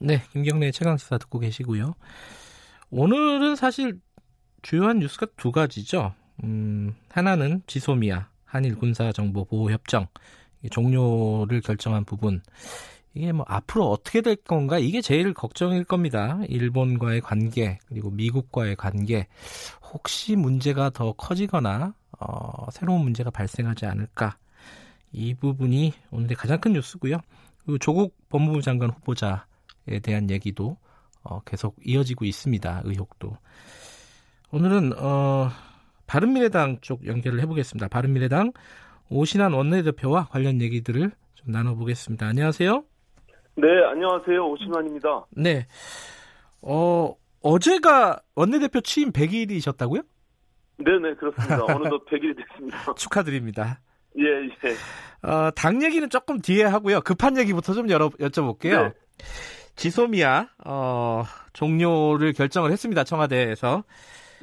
네, 김경래의 최강 시사 듣고 계시고요. 오늘은 사실 주요한 뉴스가 두 가지죠. 음, 하나는 지소미아 한일 군사 정보 보호 협정 종료를 결정한 부분. 이게 뭐 앞으로 어떻게 될 건가 이게 제일 걱정일 겁니다. 일본과의 관계 그리고 미국과의 관계 혹시 문제가 더 커지거나 어, 새로운 문제가 발생하지 않을까 이 부분이 오늘의 가장 큰 뉴스고요. 그리고 조국 법무부 장관 후보자에 대한 얘기도 어, 계속 이어지고 있습니다. 의혹도 오늘은 어, 바른미래당 쪽 연결을 해보겠습니다. 바른미래당 오신환 원내대표와 관련 얘기들을 좀 나눠보겠습니다. 안녕하세요. 네, 안녕하세요. 오신환입니다. 네. 어, 어제가 원내대표 취임 100일이셨다고요? 네네, 그렇습니다. 어느덧 100일이 됐습니다. 축하드립니다. 예, 예. 어, 당 얘기는 조금 뒤에 하고요. 급한 얘기부터 좀 열어, 여쭤볼게요. 네. 지소미아, 어, 종료를 결정을 했습니다. 청와대에서.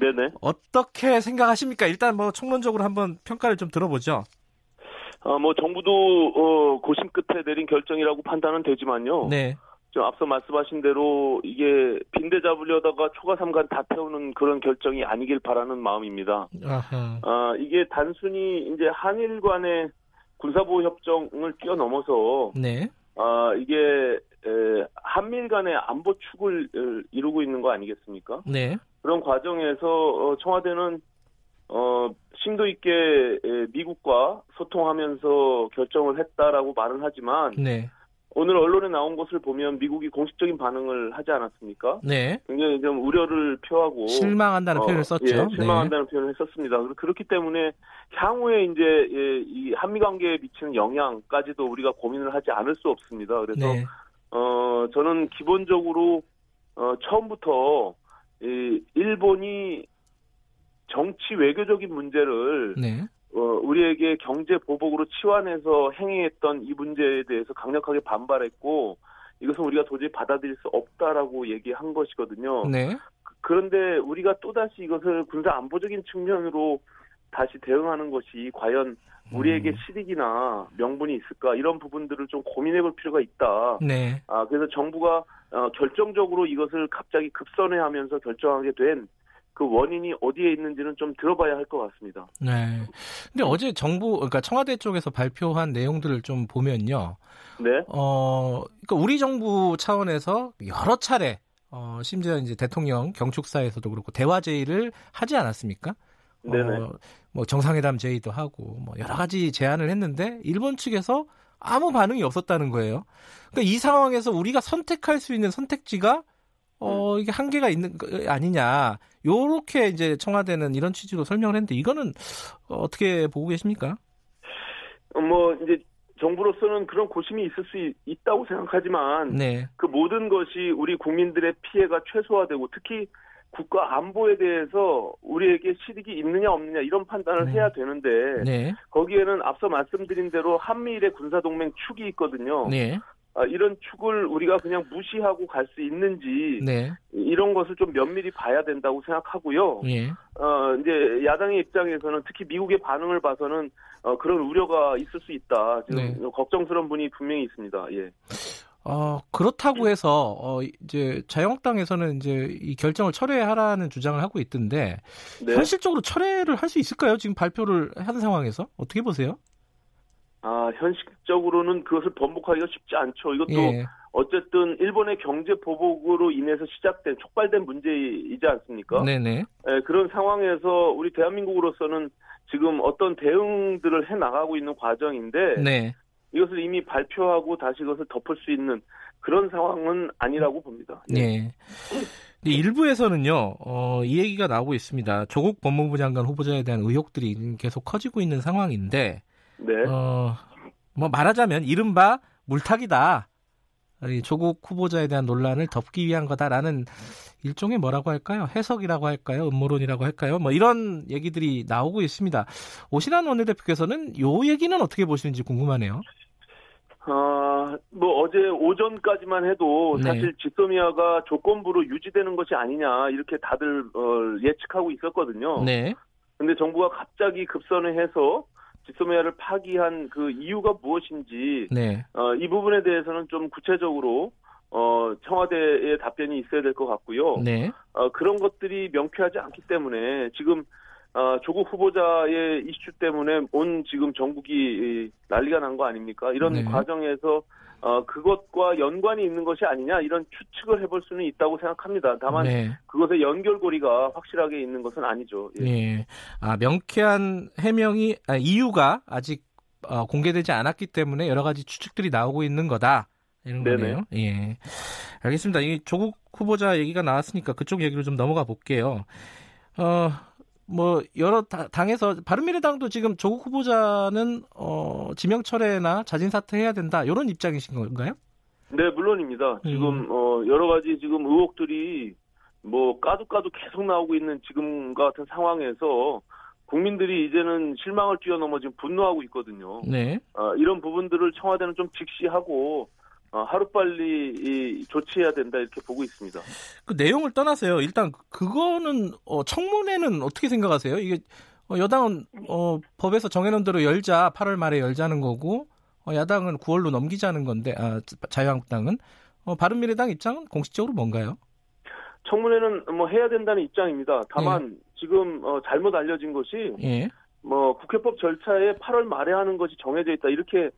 네네. 어떻게 생각하십니까? 일단 뭐 총론적으로 한번 평가를 좀 들어보죠. 어, 뭐 정부도 어, 고심 끝에 내린 결정이라고 판단은 되지만요. 네. 좀 앞서 말씀하신 대로 이게 빈대 잡으려다가 초과 삼간 다 태우는 그런 결정이 아니길 바라는 마음입니다. 아하. 아, 이게 단순히 이제 한일 간의 군사보호 협정을 뛰어넘어서 네. 아, 이게 에, 한밀 간의 안보 축을 이루고 있는 거 아니겠습니까? 네. 그런 과정에서 어, 청와대는 어, 심도 있게 미국과 소통하면서 결정을 했다라고 말은 하지만 네. 오늘 언론에 나온 것을 보면 미국이 공식적인 반응을 하지 않았습니까? 네. 굉장히 좀 우려를 표하고 실망한다는 어, 표현을 썼죠. 예, 실망한다는 네. 표현을 했었습니다. 그렇기 때문에 향후에 이제 예, 이 한미 관계에 미치는 영향까지도 우리가 고민을 하지 않을 수 없습니다. 그래서 네. 어 저는 기본적으로 어 처음부터 이 일본이 정치 외교적인 문제를 네. 어, 우리에게 경제 보복으로 치환해서 행위했던 이 문제에 대해서 강력하게 반발했고 이것은 우리가 도저히 받아들일 수 없다라고 얘기한 것이거든요. 네. 그런데 우리가 또다시 이것을 군사 안보적인 측면으로 다시 대응하는 것이 과연 우리에게 음. 실익이나 명분이 있을까 이런 부분들을 좀 고민해 볼 필요가 있다. 네. 아, 그래서 정부가 어, 결정적으로 이것을 갑자기 급선회하면서 결정하게 된 그 원인이 어디에 있는지는 좀 들어봐야 할 것 같습니다. 네. 근데 어제 정부, 그러니까 청와대 쪽에서 발표한 내용들을 좀 보면요. 네. 어, 그러니까 우리 정부 차원에서 여러 차례, 어, 심지어 이제 대통령 경축사에서도 그렇고 대화 제의를 하지 않았습니까? 네네. 어, 뭐 정상회담 제의도 하고 뭐 여러 가지 제안을 했는데 일본 측에서 아무 반응이 없었다는 거예요. 그러니까 이 상황에서 우리가 선택할 수 있는 선택지가 어, 이게 한계가 있는 거 아니냐. 요렇게 이제 청와대는 이런 취지로 설명을 했는데 이거는 어떻게 보고 계십니까? 뭐 이제 정부로서는 그런 고심이 있을 수 있다고 생각하지만 네. 그 모든 것이 우리 국민들의 피해가 최소화되고 특히 국가 안보에 대해서 우리에게 실익이 있느냐 없느냐 이런 판단을 음. 해야 되는데 네. 거기에는 앞서 말씀드린 대로 한미일의 군사 동맹 축이 있거든요. 네. 아, 이런 축을 우리가 그냥 무시하고 갈 수 있는지 네. 이런 것을 좀 면밀히 봐야 된다고 생각하고요. 예. 어, 이제 야당의 입장에서는 특히 미국의 반응을 봐서는 어, 그런 우려가 있을 수 있다. 지금 네. 걱정스러운 분이 분명히 있습니다. 예. 어, 그렇다고 해서 어 이제 자유한국당에서는 이제 이 결정을 철회하라는 주장을 하고 있던데 네. 현실적으로 철회를 할 수 있을까요? 지금 발표를 한 상황에서 어떻게 보세요? 아, 현실적으로는 그것을 번복하기가 쉽지 않죠. 이것도 예. 어쨌든 일본의 경제 보복으로 인해서 시작된 촉발된 문제이지 않습니까? 네네. 예, 그런 상황에서 우리 대한민국으로서는 지금 어떤 대응들을 해 나가고 있는 과정인데 네. 이것을 이미 발표하고 다시 그것을 덮을 수 있는 그런 상황은 아니라고 봅니다. 예. 예. 근데 일부에서는요, 어, 이 얘기가 나오고 있습니다. 조국 법무부 장관 후보자에 대한 의혹들이 계속 커지고 있는 상황인데, 네. 어, 뭐 말하자면 이른바 물타기다. 조국 후보자에 대한 논란을 덮기 위한 거다라는 일종의 뭐라고 할까요? 해석이라고 할까요? 음모론이라고 할까요? 뭐 이런 얘기들이 나오고 있습니다. 오신환 원내대표께서는 요 얘기는 어떻게 보시는지 궁금하네요. 어, 뭐 어제 오전까지만 해도 네. 사실 지소미아가 조건부로 유지되는 것이 아니냐 이렇게 다들 어, 예측하고 있었거든요. 네. 근데 정부가 갑자기 급선을 해서 지소미아를 파기한 그 이유가 무엇인지 네. 어, 이 부분에 대해서는 좀 구체적으로 어, 청와대의 답변이 있어야 될 것 같고요. 네. 어, 그런 것들이 명쾌하지 않기 때문에 지금 어, 조국 후보자의 이슈 때문에 온 지금 전국이 난리가 난 거 아닙니까? 이런 네. 과정에서 어, 그것과 연관이 있는 것이 아니냐 이런 추측을 해볼 수는 있다고 생각합니다. 다만 네. 그것의 연결고리가 확실하게 있는 것은 아니죠. 예. 네. 아, 명쾌한 해명이 아, 이유가 아직 어, 공개되지 않았기 때문에 여러 가지 추측들이 나오고 있는 거다. 이런 거네요. 예. 알겠습니다. 이 조국 후보자 얘기가 나왔으니까 그쪽 얘기로 좀 넘어가 볼게요. 어, 뭐 여러 당에서 바른미래당도 지금 조국 후보자는 어, 지명 철회나 자진 사퇴해야 된다 이런 입장이신 건가요? 네 물론입니다. 지금 음. 어, 여러 가지 지금 의혹들이 뭐 까도 계속 나오고 있는 지금과 같은 상황에서 국민들이 이제는 실망을 뛰어넘어 지금 분노하고 있거든요. 네. 어, 이런 부분들을 청와대는 좀 직시하고 어, 하루빨리 조치해야 된다 이렇게 보고 있습니다. 그 내용을 떠나서요. 일단 그거는 어, 청문회는 어떻게 생각하세요? 이게 어, 여당은 어, 법에서 정해놓은 대로 열자 8월 말에 열자는 거고 어, 야당은 9월로 넘기자는 건데 아, 자유한국당은 어, 바른미래당 입장은 공식적으로 뭔가요? 청문회는 뭐 해야 된다는 입장입니다. 다만 예. 지금 어, 잘못 알려진 것이 예. 뭐 국회법 절차에 8월 말에 하는 것이 정해져 있다 이렇게 예,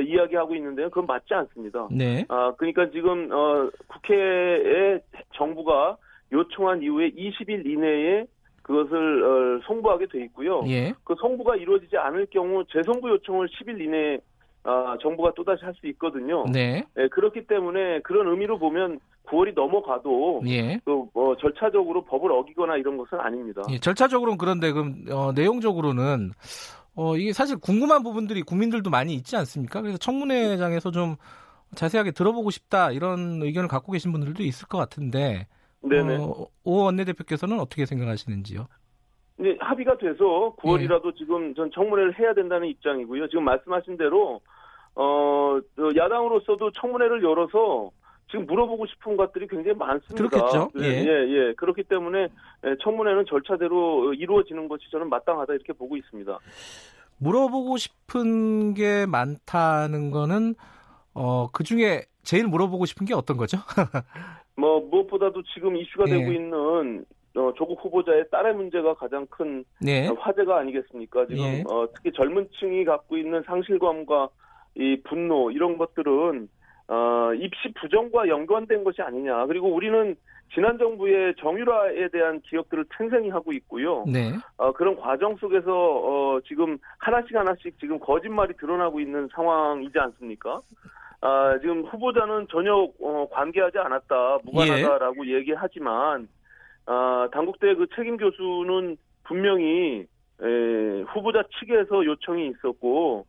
이야기하고 있는데요. 그건 맞지 않습니다. 네. 아, 그러니까 지금 어, 국회에 정부가 요청한 이후에 20일 이내에 그것을 어, 송부하게 돼 있고요. 예. 그 송부가 이루어지지 않을 경우 재송부 요청을 10일 이내에 아, 정부가 또다시 할 수 있거든요. 네. 네. 그렇기 때문에 그런 의미로 보면 9월이 넘어가도 예. 그, 어, 절차적으로 법을 어기거나 이런 것은 아닙니다. 예, 절차적으로는 그런데 그럼 어, 내용적으로는 어, 이게 사실 궁금한 부분들이 국민들도 많이 있지 않습니까? 그래서 청문회장에서 좀 자세하게 들어보고 싶다 이런 의견을 갖고 계신 분들도 있을 것 같은데 네네. 어, 오 원내대표께서는 어떻게 생각하시는지요? 네, 합의가 돼서 9월이라도 예. 지금 전 청문회를 해야 된다는 입장이고요. 지금 말씀하신 대로 어, 야당으로서도 청문회를 열어서 지금 물어보고 싶은 것들이 굉장히 많습니다. 그렇겠죠. 예, 예, 예. 그렇기 때문에 예, 청문회는 절차대로 이루어지는 것이 저는 마땅하다 이렇게 보고 있습니다. 물어보고 싶은 게 많다는 거는 어, 그 중에 제일 물어보고 싶은 게 어떤 거죠? 뭐 무엇보다도 지금 이슈가 예. 되고 있는 어, 조국 후보자의 딸의 문제가 가장 큰 네. 화제가 아니겠습니까? 지금 예. 어, 특히 젊은 층이 갖고 있는 상실감과 이 분노 이런 것들은 어, 입시 부정과 연관된 것이 아니냐. 그리고 우리는 지난 정부의 정유라에 대한 기억들을 생생히 하고 있고요. 네. 어, 그런 과정 속에서 어, 지금 하나씩 하나씩 지금 거짓말이 드러나고 있는 상황이지 않습니까? 아, 지금 후보자는 전혀 어, 관계하지 않았다, 무관하다라고 예. 얘기하지만 아, 당국대 그 책임 교수는 분명히 에, 후보자 측에서 요청이 있었고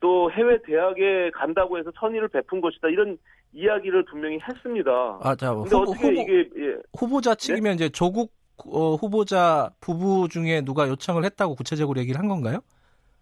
또 해외 대학에 간다고 해서 선의를 베푼 것이다 이런 이야기를 분명히 했습니다. 아, 자, 근데 후보, 어떻게 후보, 이게 예. 후보자 측이면 네? 이제 조국 어, 후보자 부부 중에 누가 요청을 했다고 구체적으로 얘기를 한 건가요?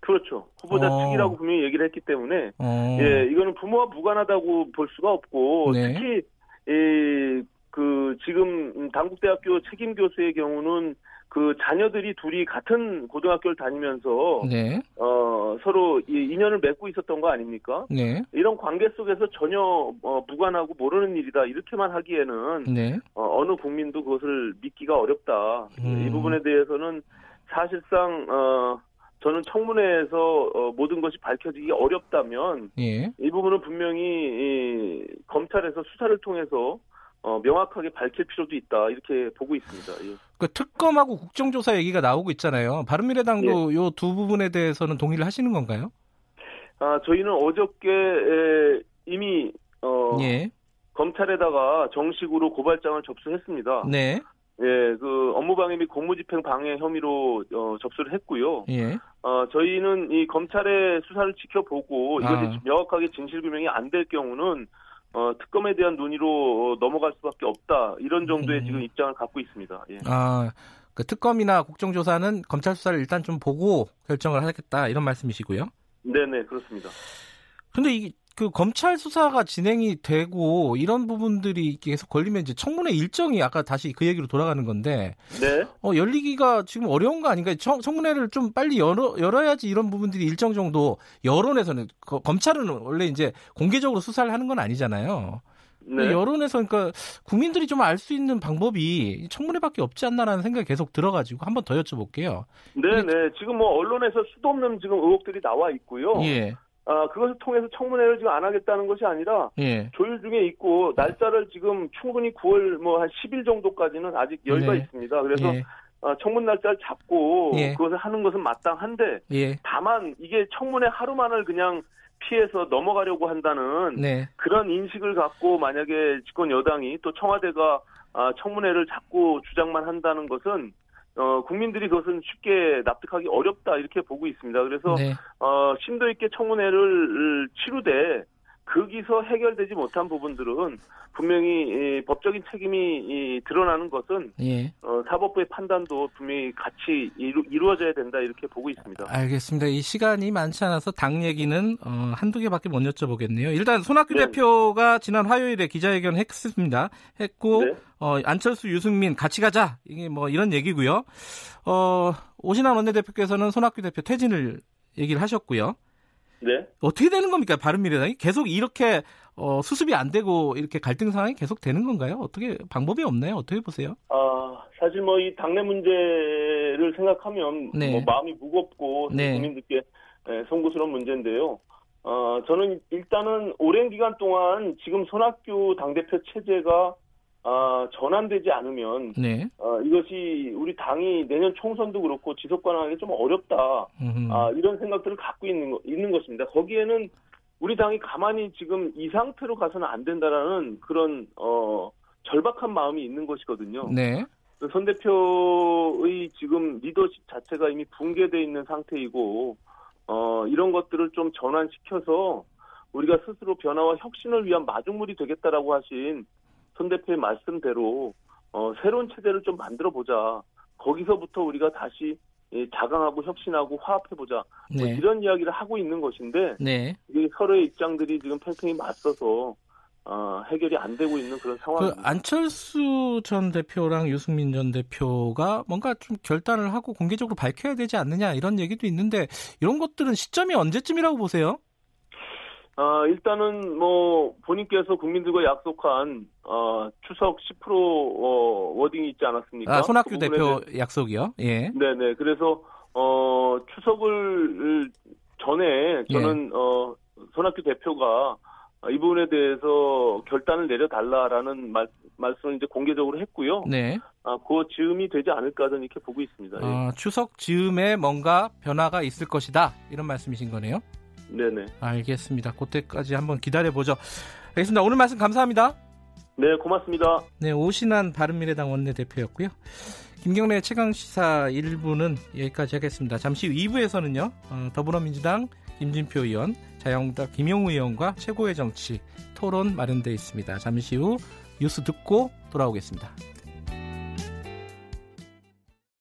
그렇죠. 후보자 어. 측이라고 분명히 얘기를 했기 때문에 어. 예, 이거는 부모와 무관하다고 볼 수가 없고 네. 특히 이, 그 지금 당국대학교 책임 교수의 경우는 그 자녀들이 둘이 같은 고등학교를 다니면서 네. 어, 서로 이 인연을 맺고 있었던 거 아닙니까? 네. 이런 관계 속에서 전혀 어, 무관하고 모르는 일이다 이렇게만 하기에는 네. 어, 느 국민도 그것을 믿기가 어렵다. 음. 이 부분에 대해서는 사실상 어, 저는 청문회에서 어, 모든 것이 밝혀지기 어렵다면 예. 이 부분은 분명히 이, 검찰에서 수사를 통해서 어, 명확하게 밝힐 필요도 있다 이렇게 보고 있습니다. 예. 그 특검하고 국정조사 얘기가 나오고 있잖아요. 바른미래당도 예. 이두 부분에 대해서는 동의를 하시는 건가요? 아 저희는 어저께 에, 이미 어, 예. 검찰에다가 정식으로 고발장을 접수했습니다. 네. 예, 그 업무방해 및 공무집행 방해 혐의로 어, 접수를 했고요. 예. 어, 저희는 이 검찰의 수사를 지켜보고 이것이 아. 명확하게 진실규명이 안 될 경우는 어, 특검에 대한 논의로 넘어갈 수밖에 없다 이런 정도의 음. 지금 입장을 갖고 있습니다. 예. 아, 그 특검이나 국정조사는 검찰 수사를 일단 좀 보고 결정을 하겠다 이런 말씀이시고요. 네네 그렇습니다. 근데 이게 그 검찰 수사가 진행이 되고 이런 부분들이 계속 걸리면 이제 청문회 일정이 아까 다시 그 얘기로 돌아가는 건데 네. 어, 열리기가 지금 어려운 거 아닌가요? 청, 청문회를 좀 빨리 열어 열어야지 이런 부분들이 일정 정도 여론에서는 거, 검찰은 원래 이제 공개적으로 수사를 하는 건 아니잖아요. 네. 여론에서 그러니까 국민들이 좀 알 수 있는 방법이 청문회밖에 없지 않나라는 생각이 계속 들어가지고 한번 더 여쭤볼게요. 네, 네. 지금 뭐 언론에서 수도 없는 지금 의혹들이 나와 있고요. 예. 아, 그것을 통해서 청문회를 지금 안 하겠다는 것이 아니라 예. 조율 중에 있고 날짜를 지금 충분히 9월 뭐 한 10일 정도까지는 아직 여유가 네. 있습니다. 그래서 예. 어, 청문 날짜를 잡고 예. 그것을 하는 것은 마땅한데 예. 다만 이게 청문회 하루만을 그냥 피해서 넘어가려고 한다는 네. 그런 인식을 갖고 만약에 집권 여당이 또 청와대가 아, 청문회를 자꾸 주장만 한다는 것은 어, 국민들이 그것은 쉽게 납득하기 어렵다 이렇게 보고 있습니다. 그래서 네. 어, 심도 있게 청문회를 치루되 거기서 해결되지 못한 부분들은 분명히 이, 법적인 책임이 이, 드러나는 것은 예. 어, 사법부의 판단도 분명히 같이 이루, 어져야 된다 이렇게 보고 있습니다. 알겠습니다. 이 시간이 많지 않아서 당 얘기는 어, 한두 개밖에 못 여쭤보겠네요. 일단 손학규 네. 대표가 지난 화요일에 기자회견 했습니다. 했고 네. 어, 안철수, 유승민 같이 가자 이게 뭐 이런 얘기고요. 어, 오신환 원내대표께서는 손학규 대표 퇴진을 얘기를 하셨고요. 네. 어떻게 되는 겁니까? 바른미래당이 계속 이렇게 어, 수습이 안 되고 이렇게 갈등 상황이 계속 되는 건가요? 어떻게 방법이 없나요? 어떻게 보세요? 아 사실 뭐 이 당내 문제를 생각하면 네. 뭐 마음이 무겁고 네. 국민들께 네, 송구스러운 문제인데요. 어, 저는 일단은 오랜 기간 동안 지금 손학규 당대표 체제가 어, 전환되지 않으면 네. 어, 이것이 우리 당이 내년 총선도 그렇고 지속 가능하기 좀 어렵다 아, 이런 생각들을 갖고 있는 있는 것입니다. 거기에는 우리 당이 가만히 지금 이 상태로 가서는 안 된다라는 그런 어, 절박한 마음이 있는 것이거든요. 네. 그선 대표의 지금 리더십 자체가 이미 붕괴돼 있는 상태이고 어, 이런 것들을 좀 전환시켜서 우리가 스스로 변화와 혁신을 위한 마중물이 되겠다라고 하신 손 대표의 말씀대로 어, 새로운 체제를 좀 만들어 보자. 거기서부터 우리가 다시 예, 자강하고 혁신하고 화합해보자. 뭐 네. 뭐 이런 이야기를 하고 있는 것인데 네. 이게 서로의 입장들이 지금 팽팽히 맞서서 어, 해결이 안 되고 있는 그런 상황입니다. 그 안철수 전 대표랑 유승민 전 대표가 뭔가 좀 결단을 하고 공개적으로 밝혀야 되지 않느냐 이런 얘기도 있는데 이런 것들은 시점이 언제쯤이라고 보세요? 어, 일단은 뭐 본인께서 국민들과 약속한 어, 추석 10% 어, 워딩이 있지 않았습니까? 아, 손학규 그 대표 약속이요? 예. 네 네. 그래서 어, 추석을 전에 저는 예. 어, 손학규 대표가 이 부분에 대해서 결단을 내려달라라는 말, 말씀을 이제 공개적으로 했고요. 네. 아, 그 즈음이 되지 않을까 저는 이렇게 보고 있습니다. 예. 어, 추석 즈음에 뭔가 변화가 있을 것이다 이런 말씀이신 거네요. 네네. 알겠습니다. 그때까지 한번 기다려보죠. 알겠습니다. 오늘 말씀 감사합니다. 네, 고맙습니다. 네, 오신환 바른미래당 원내대표였고요. 김경래 최강시사 1부는 여기까지 하겠습니다. 잠시 후 2부에서는요, 어, 더불어민주당 김진표 의원, 자영당 김용우 의원과 최고의 정치 토론 마련되어 있습니다. 잠시 후 뉴스 듣고 돌아오겠습니다.